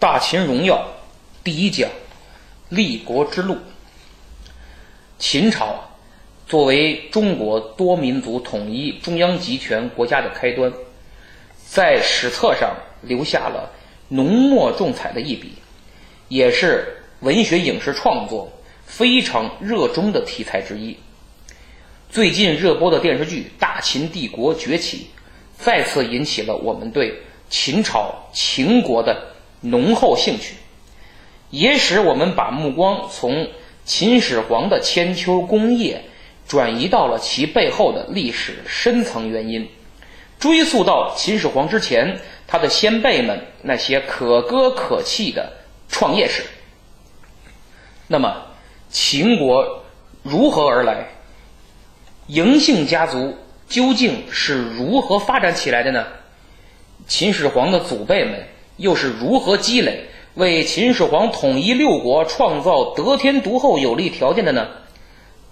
大秦荣耀第一讲：立国之路。秦朝，作为中国多民族统一、中央集权国家的开端，在史册上留下了浓墨重彩的一笔，也是文学影视创作非常热衷的题材之一。最近热播的电视剧《大秦帝国崛起》，再次引起了我们对秦朝秦国的浓厚兴趣，也使我们把目光从秦始皇的千秋功业转移到了其背后的历史深层原因，追溯到秦始皇之前，他的先辈们那些可歌可泣的创业史。那么，秦国如何而来？嬴姓家族究竟是如何发展起来的呢？秦始皇的祖辈们又是如何积累，为秦始皇统一六国创造得天独厚有利条件的呢？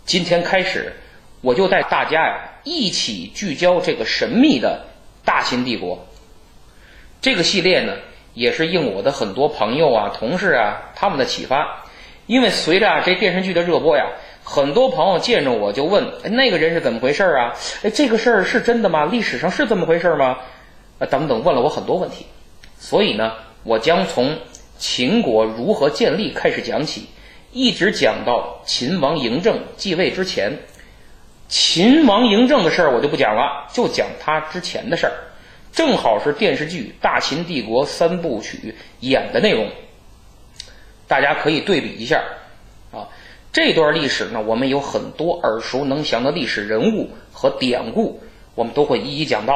今天开始，我就带大家呀一起聚焦这个神秘的大秦帝国。这个系列呢，也是应我的很多朋友啊、同事啊他们的启发，因为随着这电视剧的热播呀。很多朋友见着我就问：“那个人是怎么回事啊？哎，这个事儿是真的吗？历史上是这么回事吗？啊，等等，问了我很多问题。所以呢，我将从秦国如何建立开始讲起，一直讲到秦王嬴政继位之前。秦王嬴政的事儿我就不讲了，就讲他之前的事儿，正好是电视剧《大秦帝国三部曲》演的内容，大家可以对比一下。”啊这段历史呢，我们有很多耳熟能详的历史人物和典故，我们都会一一讲到。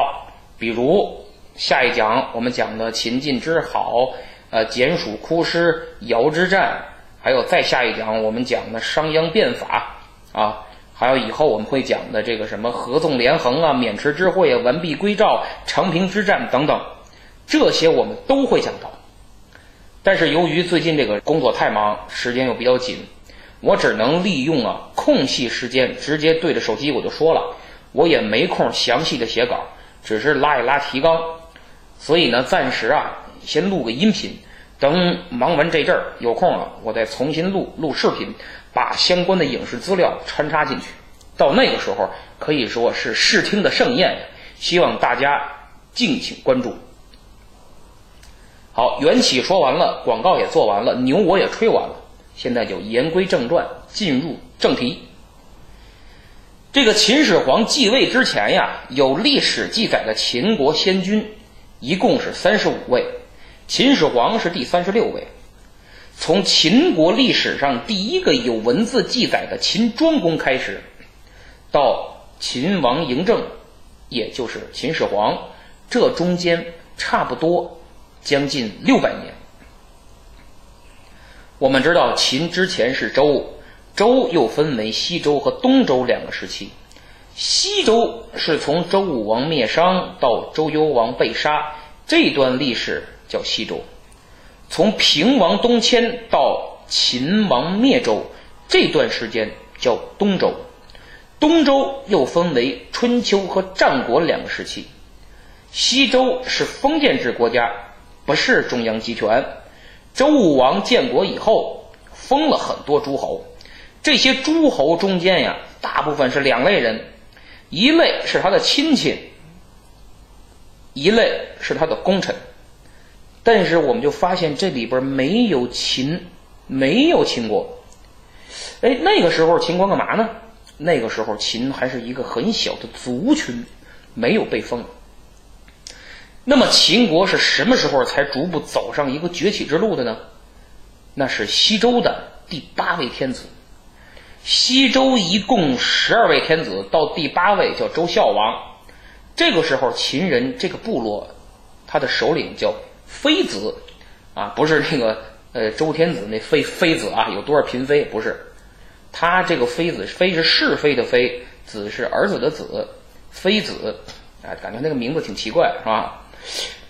比如下一讲我们讲的秦晋之好，呃，简蜀枯师、尧之战，还有再下一讲我们讲的商鞅变法啊，还有以后我们会讲的这个什么合纵连横啊、渑池之会啊、完璧归赵、长平之战等等，这些我们都会讲到。但是由于最近这个工作太忙，时间又比较紧。我只能利用啊空隙时间，直接对着手机我就说了，我也没空详细的写稿，只是拉一拉提纲，所以呢，暂时啊先录个音频，等忙完这阵儿有空了，我再重新录录视频，把相关的影视资料穿插进去，到那个时候可以说是视听的盛宴，希望大家敬请关注。好，缘起说完了，广告也做完了，牛我也吹完了。现在就言归正传，进入正题。这个秦始皇继位之前呀，有历史记载的秦国先君一共是三十五位，秦始皇是第三十六位。从秦国历史上第一个有文字记载的秦庄公开始，到秦王嬴政，也就是秦始皇，这中间差不多将近六百年。我们知道秦之前是周，周又分为西周和东周两个时期。西周是从周武王灭商到周幽王被杀，这段历史叫西周。从平王东迁到秦王灭周，这段时间叫东周。东周又分为春秋和战国两个时期。西周是封建制国家，不是中央集权。周武王建国以后，封了很多诸侯。这些诸侯中间呀，大部分是两类人，一类是他的亲戚，一类是他的功臣。但是我们就发现这里边没有秦，没有秦国。哎，那个时候秦国干嘛呢？那个时候秦还是一个很小的族群，没有被封。那么秦国是什么时候才逐步走上一个崛起之路的呢？那是西周的第八位天子。西周一共十二位天子，到第八位叫周孝王。这个时候，秦人这个部落，他的首领叫妃子，啊，不是那个呃周天子那妃妃子啊，有多少嫔妃？不是，他这个妃子，妃是是非的妃，子是儿子的子，妃子，啊，感觉那个名字挺奇怪，是吧？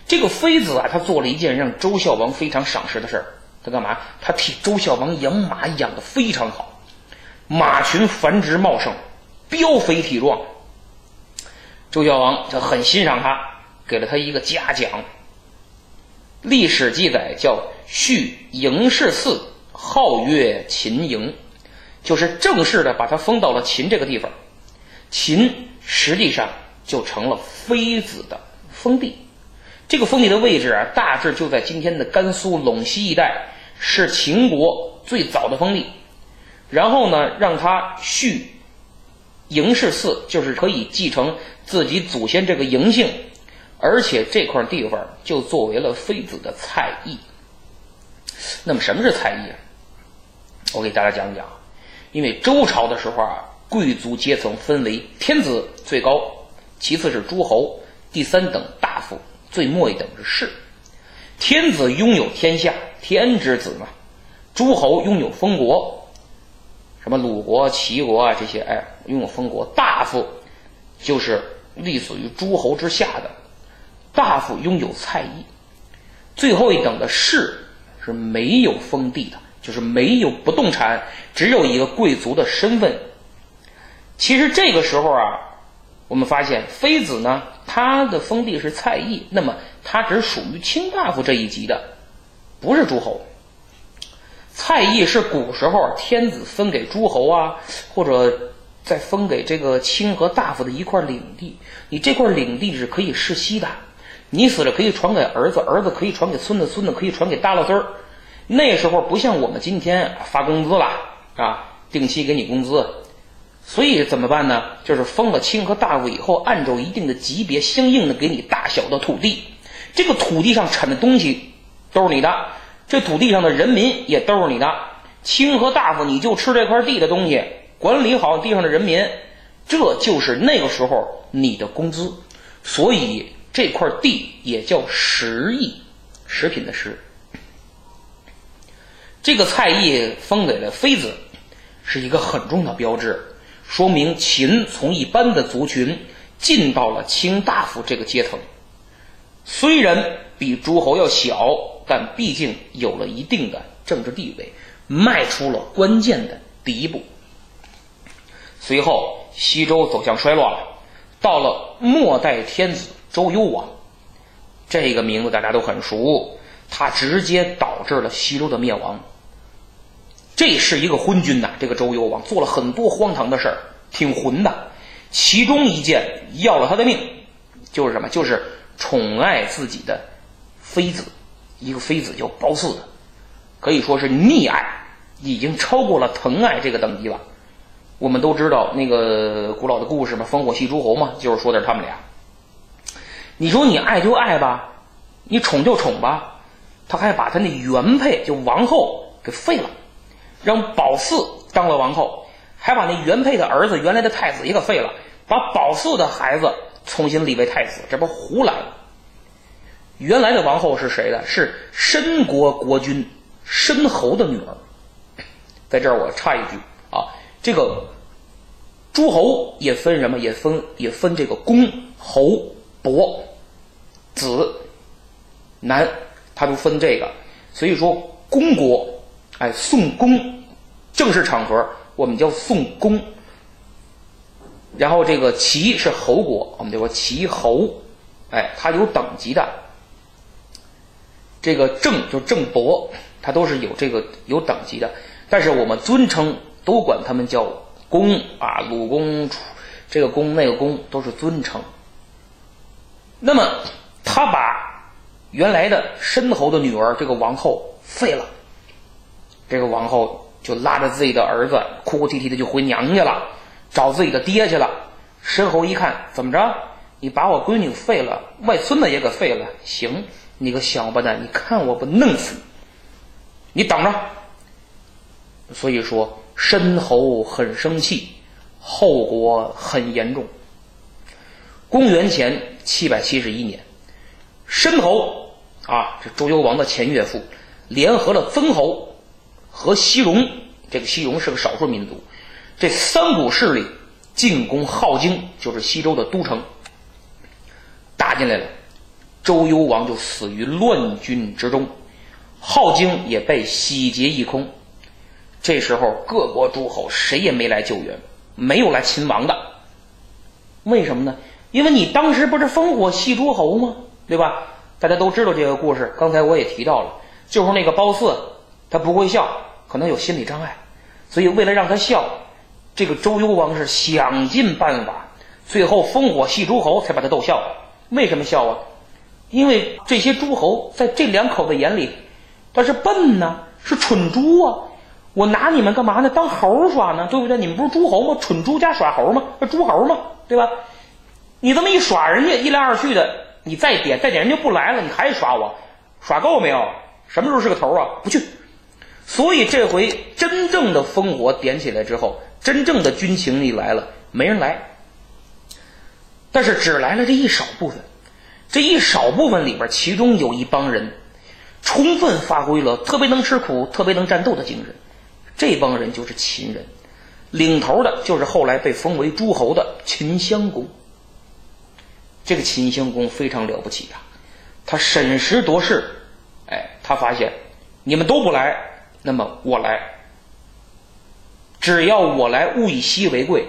这个妃子啊，他做了一件让周孝王非常赏识的事儿。他干嘛？他替周孝王养马养的非常好，马群繁殖茂盛，膘肥体壮。周孝王就很欣赏他，给了他一个嘉奖。历史记载叫续嬴氏嗣，号曰秦营，就是正式的把他封到了秦这个地方。秦实际上就成了妃子的封地。这个封地的位置啊，大致就在今天的甘肃陇西一带，是秦国最早的封地。然后呢，让他续嬴氏嗣，就是可以继承自己祖先这个嬴姓，而且这块地方就作为了妃子的菜邑。那么什么是菜邑啊？我给大家讲讲。因为周朝的时候啊，贵族阶层分为天子最高，其次是诸侯，第三等大夫。最末一等是士，天子拥有天下，天之子嘛；诸侯拥有封国，什么鲁国、齐国啊这些，哎，拥有封国。大夫就是隶属于诸侯之下的，大夫拥有蔡邑。最后一等的士是没有封地的，就是没有不动产，只有一个贵族的身份。其实这个时候啊。我们发现妃子呢，她的封地是蔡邑，那么她只属于卿大夫这一级的，不是诸侯。蔡邑是古时候天子分给诸侯啊，或者再分给这个卿和大夫的一块领地。你这块领地是可以世袭的，你死了可以传给儿子，儿子可以传给孙子，孙子可以传给大老孙儿。那时候不像我们今天发工资了啊，定期给你工资。所以怎么办呢？就是封了卿和大夫以后，按照一定的级别，相应的给你大小的土地。这个土地上产的东西都是你的，这土地上的人民也都是你的。卿和大夫，你就吃这块地的东西，管理好地上的人民，这就是那个时候你的工资。所以这块地也叫食邑，食品的食。这个菜邑封给了妃子，是一个很重的标志。说明秦从一般的族群进到了卿大夫这个阶层，虽然比诸侯要小，但毕竟有了一定的政治地位，迈出了关键的第一步。随后，西周走向衰落了，到了末代天子周幽王，这个名字大家都很熟，他直接导致了西周的灭亡。这是一个昏君呐！这个周幽王做了很多荒唐的事儿，挺混的。其中一件要了他的命，就是什么？就是宠爱自己的妃子，一个妃子叫褒姒的，可以说是溺爱，已经超过了疼爱这个等级了。我们都知道那个古老的故事嘛，烽火戏诸侯嘛，就是说的是他们俩。你说你爱就爱吧，你宠就宠吧，他还把他那原配就王后给废了。让褒姒当了王后，还把那原配的儿子原来的太子也给废了，把褒姒的孩子重新立为太子，这不胡来了？原来的王后是谁的？是申国国君申侯的女儿。在这儿我插一句啊，这个诸侯也分什么？也分也分这个公、侯、伯、子、男，他都分这个。所以说公国。哎，宋公，正式场合我们叫宋公。然后这个齐是侯国，我们叫做齐侯。哎，他有等级的。这个郑就郑伯，他都是有这个有等级的。但是我们尊称都管他们叫公啊，鲁公、这个公那个公都是尊称。那么他把原来的申侯的女儿这个王后废了。这个王后就拉着自己的儿子哭哭啼啼的就回娘家了，找自己的爹去了。申侯一看，怎么着？你把我闺女废了，外孙子也给废了。行，你个小笨蛋，你看我不弄死你！你等着。所以说，申侯很生气，后果很严重。公元前七百七十一年，申侯啊，这周幽王的前岳父，联合了曾侯。和西戎，这个西戎是个少数民族，这三股势力进攻镐京，就是西周的都城，打进来了。周幽王就死于乱军之中，镐京也被洗劫一空。这时候，各国诸侯谁也没来救援，没有来勤王的。为什么呢？因为你当时不是烽火戏诸侯吗？对吧？大家都知道这个故事，刚才我也提到了。就是那个褒姒，他不会笑，可能有心理障碍，所以为了让他笑，这个周幽王是想尽办法，最后烽火戏诸侯才把他逗笑。为什么笑啊？因为这些诸侯在这两口子眼里，他是笨呢，是蠢猪啊！我拿你们干嘛呢？当猴耍呢，对不对？你们不是诸侯吗？蠢猪加耍猴吗？那诸侯吗？对吧？你这么一耍人家，一来二去的，你再点再点人家不来了，你还耍我，耍够没有？什么时候是个头啊？不去。所以这回真正的烽火点起来之后，真正的军情一来了，没人来，但是只来了这一少部分。这一少部分里边，其中有一帮人，充分发挥了特别能吃苦、特别能战斗的精神。这帮人就是秦人，领头的就是后来被封为诸侯的秦襄公。这个秦襄公非常了不起呀，他审时度势，哎，他发现你们都不来，那么我来。只要我来，物以稀为贵，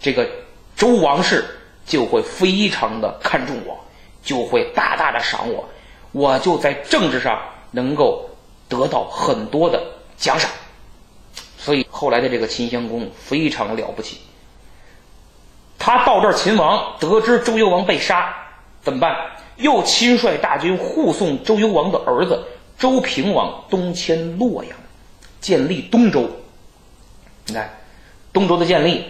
这个周王室就会非常的看重我。就会大大的赏我，我就在政治上能够得到很多的奖赏，所以后来的这个秦襄公非常了不起。他到这儿，秦王得知周幽王被杀，怎么办？又亲率大军护送周幽王的儿子周平王东迁洛阳，建立东周。你看，东周的建立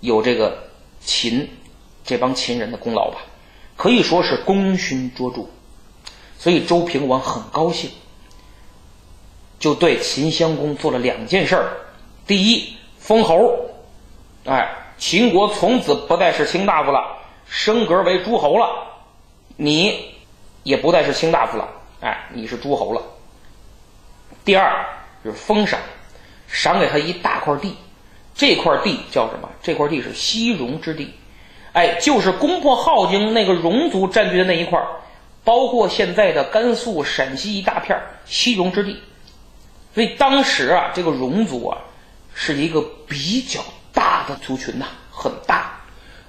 有这个秦这帮秦人的功劳吧？可以说是功勋卓著，所以周平王很高兴，就对秦襄公做了两件事儿：第一，封侯，哎，秦国从此不再是卿大夫了，升格为诸侯了；你也不再是卿大夫了，哎，你是诸侯了。第二就是封赏，赏给他一大块地，这块地叫什么？这块地是西戎之地。哎，就是攻破镐京那个戎族占据的那一块包括现在的甘肃、陕西一大片西戎之地。所以当时啊，这个戎族啊，是一个比较大的族群呐，很大。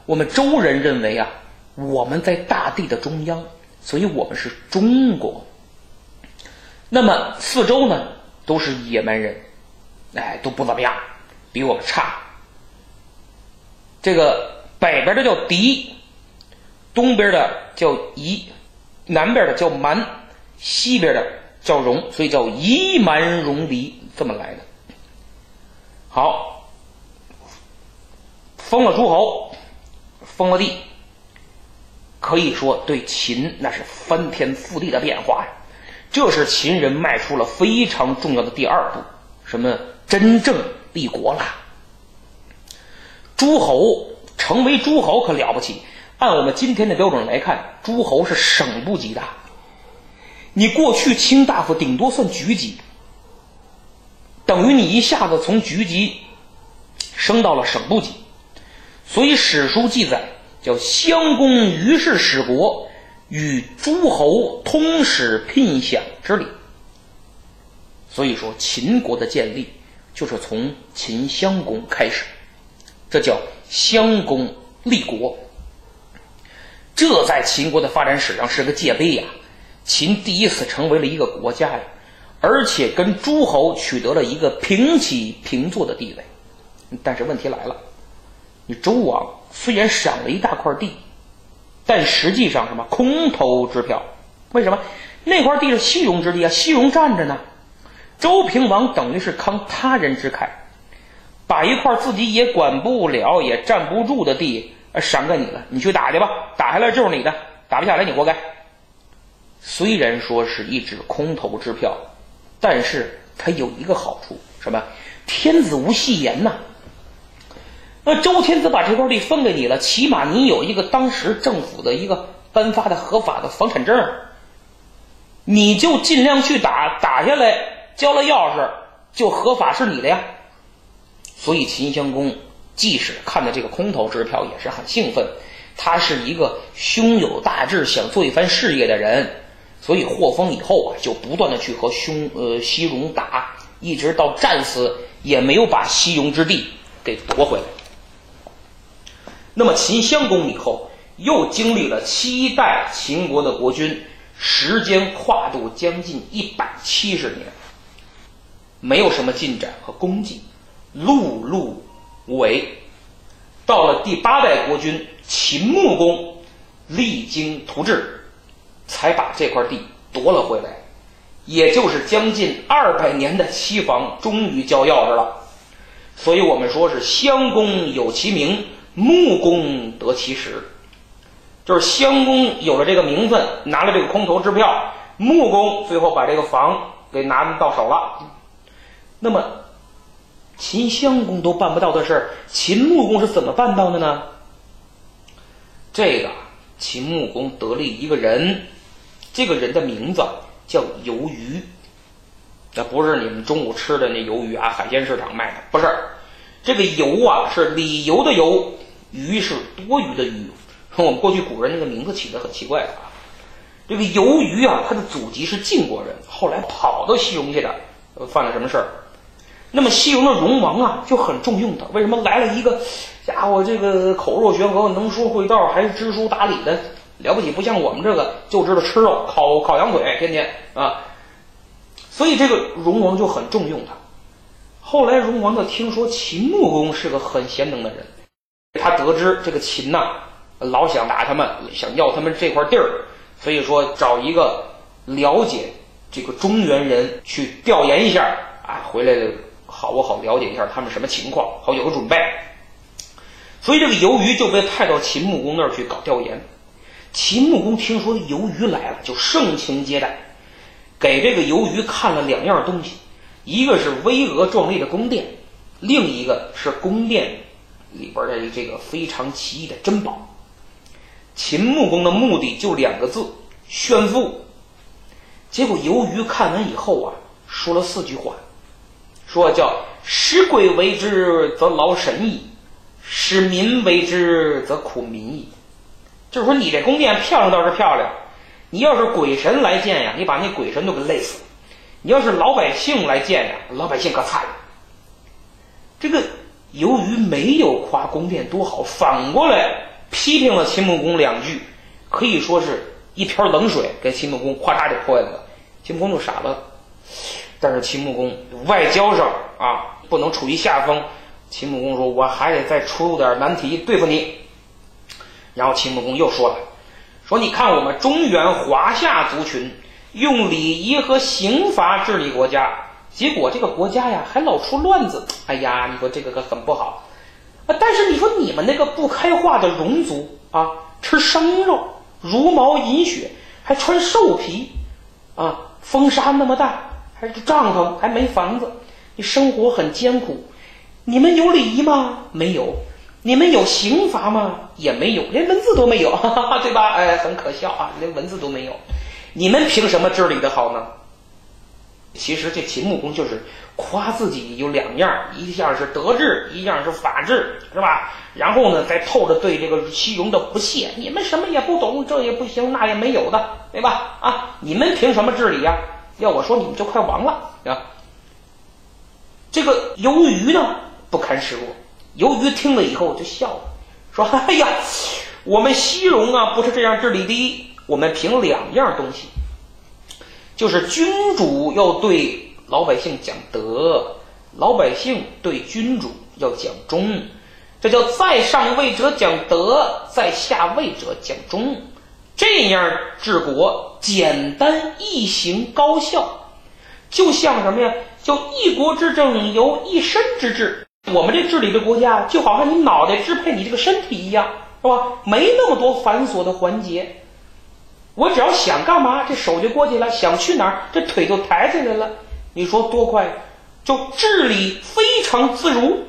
我们周人认为啊，我们在大地的中央，所以我们是中国。那么四周呢，都是野蛮人，哎，都不怎么样，比我们差。这个。北边的叫狄，东边的叫夷，南边的叫蛮，西边的叫戎，所以叫夷蛮戎狄这么来的。好，封了诸侯，封了地，可以说对秦那是翻天覆地的变化呀。这是秦人迈出了非常重要的第二步，什么？真正立国了，诸侯。成为诸侯可了不起，按我们今天的标准来看，诸侯是省部级的。你过去卿大夫顶多算局级，等于你一下子从局级升到了省部级。所以史书记载叫襄公于是使国，与诸侯通使聘享之礼。所以说秦国的建立就是从秦襄公开始，这叫。襄公立国，这在秦国的发展史上是个界碑呀。秦第一次成为了一个国家呀，而且跟诸侯取得了一个平起平坐的地位。但是问题来了，你周王虽然赏了一大块地，但实际上什么空头支票？为什么那块地是西戎之地啊？西戎占着呢，周平王等于是慷他人之慨。把一块自己也管不了、也站不住的地赏给你了，你去打去吧，打下来就是你的，打不下来你活该。虽然说是一纸空头支票，但是它有一个好处，什么？天子无戏言呐。那周天子把这块地分给你了，起码你有一个当时政府的一个颁发的合法的房产证，你就尽量去打，打下来交了钥匙就合法是你的呀。所以秦襄公即使看到这个空头支票也是很兴奋，他是一个胸有大志、想做一番事业的人，所以获封以后啊，就不断的去和匈呃西戎打，一直到战死也没有把西戎之地给夺回来。那么秦襄公以后又经历了七代秦国的国君，时间跨度将近一百七十年，没有什么进展和功绩，碌碌无为。到了第八代国君秦穆公，励精图治，才把这块地夺了回来，也就是将近二百年的期房终于交钥匙了。所以我们说是襄公有其名，穆公得其实。就是襄公有了这个名分，拿了这个空头支票，穆公最后把这个房给拿到手了。那么，秦襄公都办不到的事儿，秦穆公是怎么办到的呢？这个秦穆公得了一个人，这个人的名字叫游鱼。那不是你们中午吃的那鱿鱼啊，海鲜市场卖的不是。这个游啊是理由的游，鱼是多余的鱼。我们过去古人那个名字起的很奇怪啊，这个游鱼啊，他的祖籍是晋国人，后来跑到西戎去的，犯了什么事儿？那么西戎的戎王啊就很重用他，为什么来了一个家伙？这个口若悬河，能说会道，还是知书达理的，了不起？不像我们这个就知道吃肉，烤烤羊腿，天天啊。所以这个戎王就很重用他。后来戎王呢听说秦穆公是个很贤能的人，他得知这个秦呐。老想打他们，想要他们这块地儿，所以说找一个了解这个中原人去调研一下啊，回来好不好了解一下他们什么情况，好有个准备。所以这个游鱼就被派到秦穆公那儿去搞调研。秦穆公听说游鱼来了，就盛情接待，给这个游鱼看了两样东西，一个是巍峨壮丽的宫殿，另一个是宫殿里边的这个非常奇异的珍宝。秦穆公的目的就两个字：炫富。结果游鱼看完以后啊，说了四句话，说叫“使鬼为之，则劳神矣；使民为之，则苦民矣。”就是说，你这宫殿漂亮倒是漂亮，你要是鬼神来见呀，你把那鬼神都给累死了；你要是老百姓来见呀，老百姓可惨了。这个由于没有夸宫殿多好，反过来。批评了秦穆公两句，可以说是一瓢冷水，给秦穆公咵嚓就泼下去了。秦穆公就傻了。但是秦穆公外交上啊，不能处于下风。秦穆公说：“我还得再出点难题对付你。”然后秦穆公又说了：“说你看我们中原华夏族群用礼仪和刑罚治理国家，结果这个国家呀还老出乱子。哎呀，你说这个可很不好。”啊！但是你说你们那个不开化的戎族啊，吃生肉，茹毛饮血，还穿兽皮，啊，风沙那么大，还是帐篷，还没房子，你生活很艰苦。你们有礼仪吗？没有。你们有刑罚吗？也没有，连文字都没有，哈哈，对吧？哎，很可笑啊，连文字都没有。你们凭什么治理的好呢？其实这秦穆公就是夸自己有两样，一项是德治，一样是法治，是吧？然后呢，再透着对这个西戎的不屑，你们什么也不懂，这也不行，那也没有的，对吧？啊，你们凭什么治理呀？要我说，你们就快亡了啊！这个游鱼呢，不堪示弱。游鱼听了以后就笑了，说：“哎呀，我们西戎啊，不是这样治理的，我们凭两样东西。”就是君主要对老百姓讲德，老百姓对君主要讲忠，这叫在上位者讲德，在下位者讲忠，这样治国简单易行高效，就像什么呀？叫一国之政由一身之治。我们这治理的国家，就好像你脑袋支配你这个身体一样，是吧？没那么多繁琐的环节。我只要想干嘛，这手就过去了；想去哪儿，这腿就抬起来了。你说多快？就治理非常自如，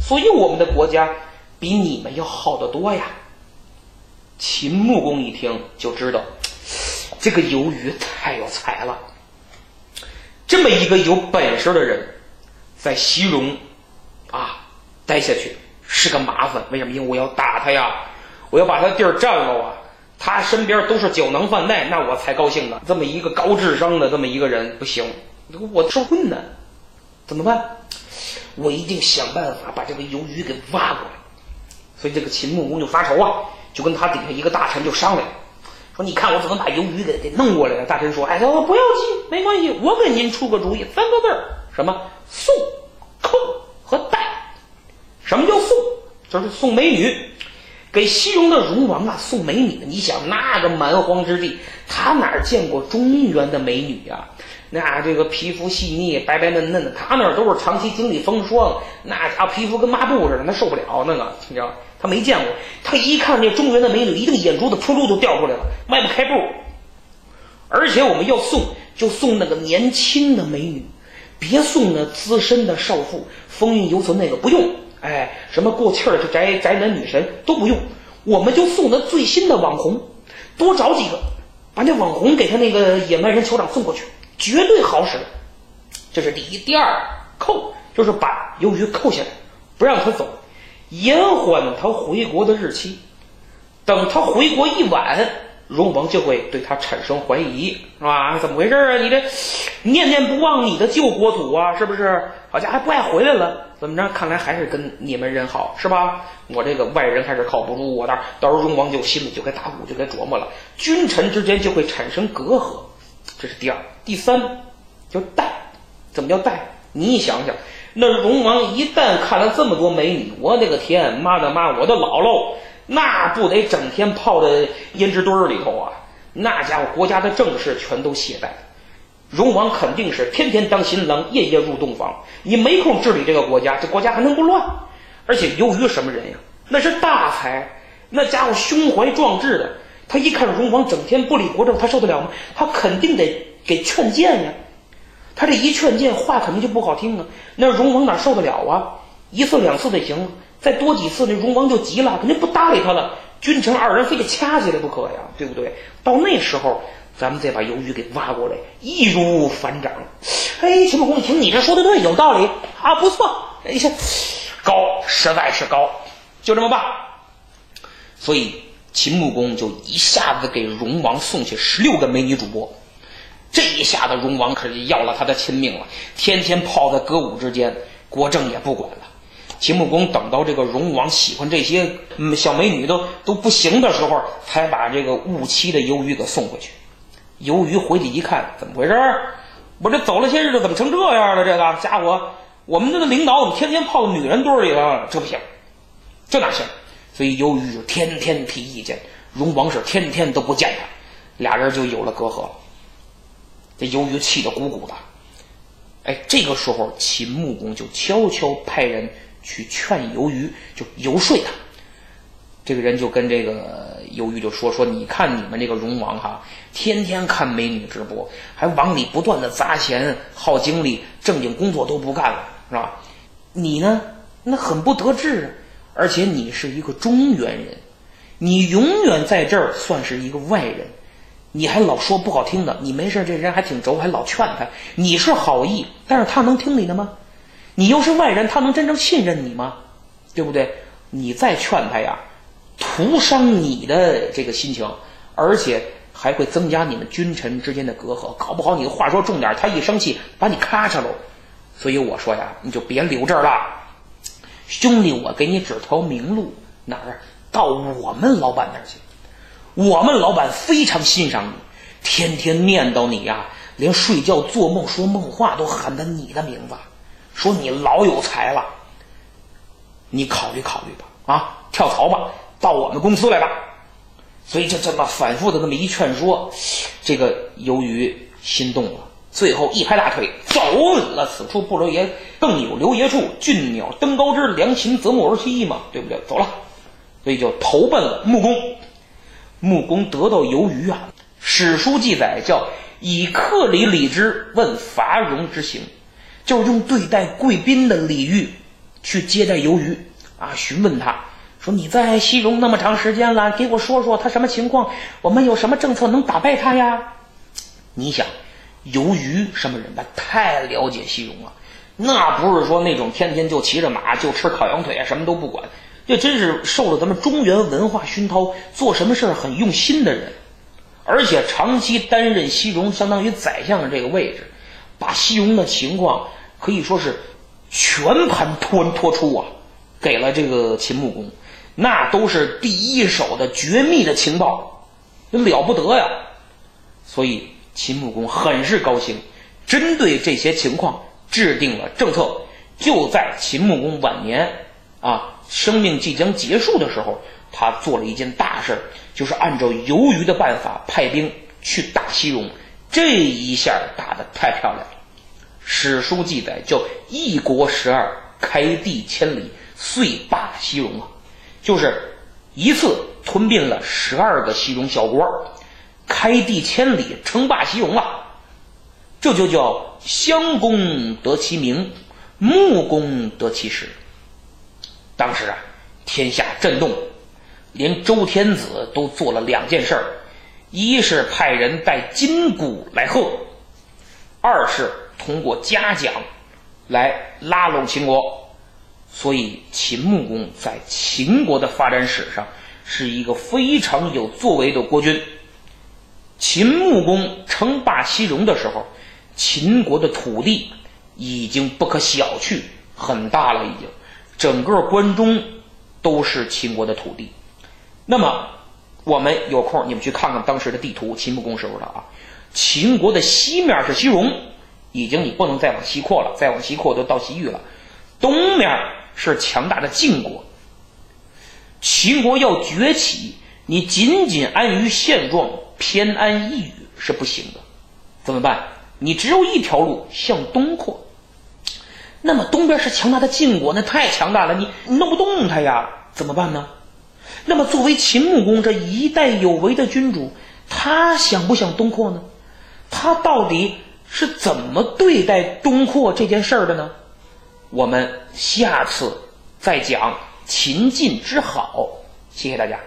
所以我们的国家比你们要好得多呀。秦穆公一听就知道，这个游鱼太有才了。这么一个有本事的人，在西戎啊待下去是个麻烦。为什么？因为我要打他呀，我要把他地儿占了啊。他身边都是酒囊饭袋，那我才高兴呢。这么一个高智商的这么一个人不行，我受困难，怎么办？我一定想办法把这个鱿鱼给挖过来。所以这个秦穆公就发愁啊，就跟他底下一个大臣就商量，说你看我怎么把鱿鱼给给弄过来的。大臣说：“哎，不要急，没关系，我给您出个主意，三个字儿，什么送、扣和带。什么叫送？就是送美女。”给西戎的戎王啊送美女，你想那个蛮荒之地，他哪见过中原的美女呀？那这个皮肤细腻、白白嫩嫩的，他那都是长期经历风霜，那家伙皮肤跟抹布似的，他受不了那个，你知道他没见过，他一看这中原的美女，一定眼珠子扑噜都掉出来了，迈不开步。而且我们要送，就送那个年轻的美女，别送那资深的少妇，风韵犹存那个不用。哎，什么过气儿的宅宅男女神都不用，我们就送那最新的网红，多找几个，把那网红给他那个野蛮人酋长送过去，绝对好使。这是第一，第二扣就是把鱿鱼扣下来，不让他走，延缓他回国的日期，等他回国一晚。荣王就会对他产生怀疑，是吧？怎么回事啊？你这念念不忘你的旧国土啊，是不是？好家伙，还不爱回来了？怎么着？看来还是跟你们人好，是吧？我这个外人还是靠不住，我的到时候荣王就心里就该打鼓，就该琢磨了，君臣之间就会产生隔阂。这是第二，第三叫带。怎么叫带？你想想，那荣王一旦看了这么多美女，我的个天，妈的妈，我的姥姥！那不得整天泡在胭脂堆儿里头啊！那家伙国家的政事全都懈怠，荣王肯定是天天当新郎，夜夜入洞房。你没空治理这个国家，这国家还能不乱？而且由于什么人呀？那是大才，那家伙胸怀壮志的。他一看荣王整天不理国政，他受得了吗？他肯定得给劝谏呀。他这一劝谏，话肯定就不好听啊。那荣王哪受得了啊？一次两次的行。再多几次，那荣王就急了，肯定不搭理他了。君臣二人非得掐起来不可呀，对不对？到那时候，咱们再把鱿鱼给挖过来，易如反掌。哎，秦穆公听，你这说的对，有道理啊，不错。哎呀，高，实在是高，就这么办。所以秦穆公就一下子给荣王送去十六个美女主播。这一下子，荣王可是要了他的亲命了，天天泡在歌舞之间，国政也不管了。秦穆公等到这个荣王喜欢这些小美女都都不行的时候，才把这个误妻的鱿鱼给送回去。鱿鱼回去一看，怎么回事？我这走了些日子，怎么成这样了？这个家伙，我们这个领导怎么天天泡在女人堆里了？这不行，这哪行？所以鱿鱼就天天提意见，荣王是天天都不见他，俩人就有了隔阂。这鱿鱼气得鼓鼓的。哎，这个时候秦穆公就悄悄派人。去劝鱿鱼，就游说他。这个人就跟这个鱿鱼就说：“说你看你们这个荣王哈，天天看美女直播，还往里不断的砸钱、耗精力，正经工作都不干了，是吧？你呢，那很不得志啊，而且你是一个中原人，你永远在这儿算是一个外人，你还老说不好听的，你没事这人还挺轴，还老劝他，你是好意，但是他能听你的吗？”你又是外人，他能真正信任你吗？对不对？你再劝他呀，徒伤你的这个心情，而且还会增加你们君臣之间的隔阂。搞不好你的话说重点，他一生气把你咔嚓喽。所以我说呀，你就别留这儿了，兄弟，我给你指条明路，哪儿？到我们老板那儿去。我们老板非常欣赏你，天天念叨你呀，连睡觉做梦说梦话都喊的你的名字。说你老有才了，你考虑考虑吧，啊，跳槽吧，到我们公司来吧。所以就这么反复的这么一劝说，这个由于心动了，最后一拍大腿，走了。此处不留爷，更有留爷处。俊鸟登高枝，良禽择木而栖嘛，对不对？走了，所以就投奔了穆公。穆公得到由于啊，史书记载叫以克礼礼之，问伐戎之行。就用对待贵宾的礼遇去接待鱿鱼啊，询问他说：“你在西戎那么长时间了，给我说说他什么情况？我们有什么政策能打败他呀？”你想，鱿鱼什么人？他太了解西戎了，那不是说那种天天就骑着马就吃烤羊腿啊什么都不管，这真是受了咱们中原文化熏陶，做什么事儿很用心的人，而且长期担任西戎相当于宰相的这个位置。把西戎的情况可以说是全盘托托出啊，给了这个秦穆公，那都是第一手的绝密的情报。那了不得呀！所以秦穆公很是高兴，针对这些情况制定了政策。就在秦穆公晚年啊，生命即将结束的时候，他做了一件大事，就是按照游鱼的办法派兵去打西戎。这一下打得太漂亮了，史书记载叫“一国十二，开地千里，遂霸西戎”啊，就是一次吞并了十二个西戎小国，开地千里，称霸西戎了。这就叫襄公得其名，穆公得其实。当时啊，天下震动，连周天子都做了两件事儿。一是派人带金鼓来贺，二是通过嘉奖来拉拢秦国，所以秦穆公在秦国的发展史上是一个非常有作为的国君。秦穆公称霸西戎的时候，秦国的土地已经不可小觑，很大了，已经整个关中都是秦国的土地。那么。我们有空，你们去看看当时的地图，秦穆公时候的啊。秦国的西面是西戎，已经你不能再往西扩了，再往西扩就到西域了。东面是强大的晋国。秦国要崛起，你仅仅安于现状，偏安一隅是不行的。怎么办？你只有一条路，向东扩。那么东边是强大的晋国，那太强大了，你弄不动他呀，怎么办呢？那么，作为秦穆公这一代有为的君主，他想不想东扩呢？他到底是怎么对待东扩这件事儿的呢？我们下次再讲秦晋之好。谢谢大家。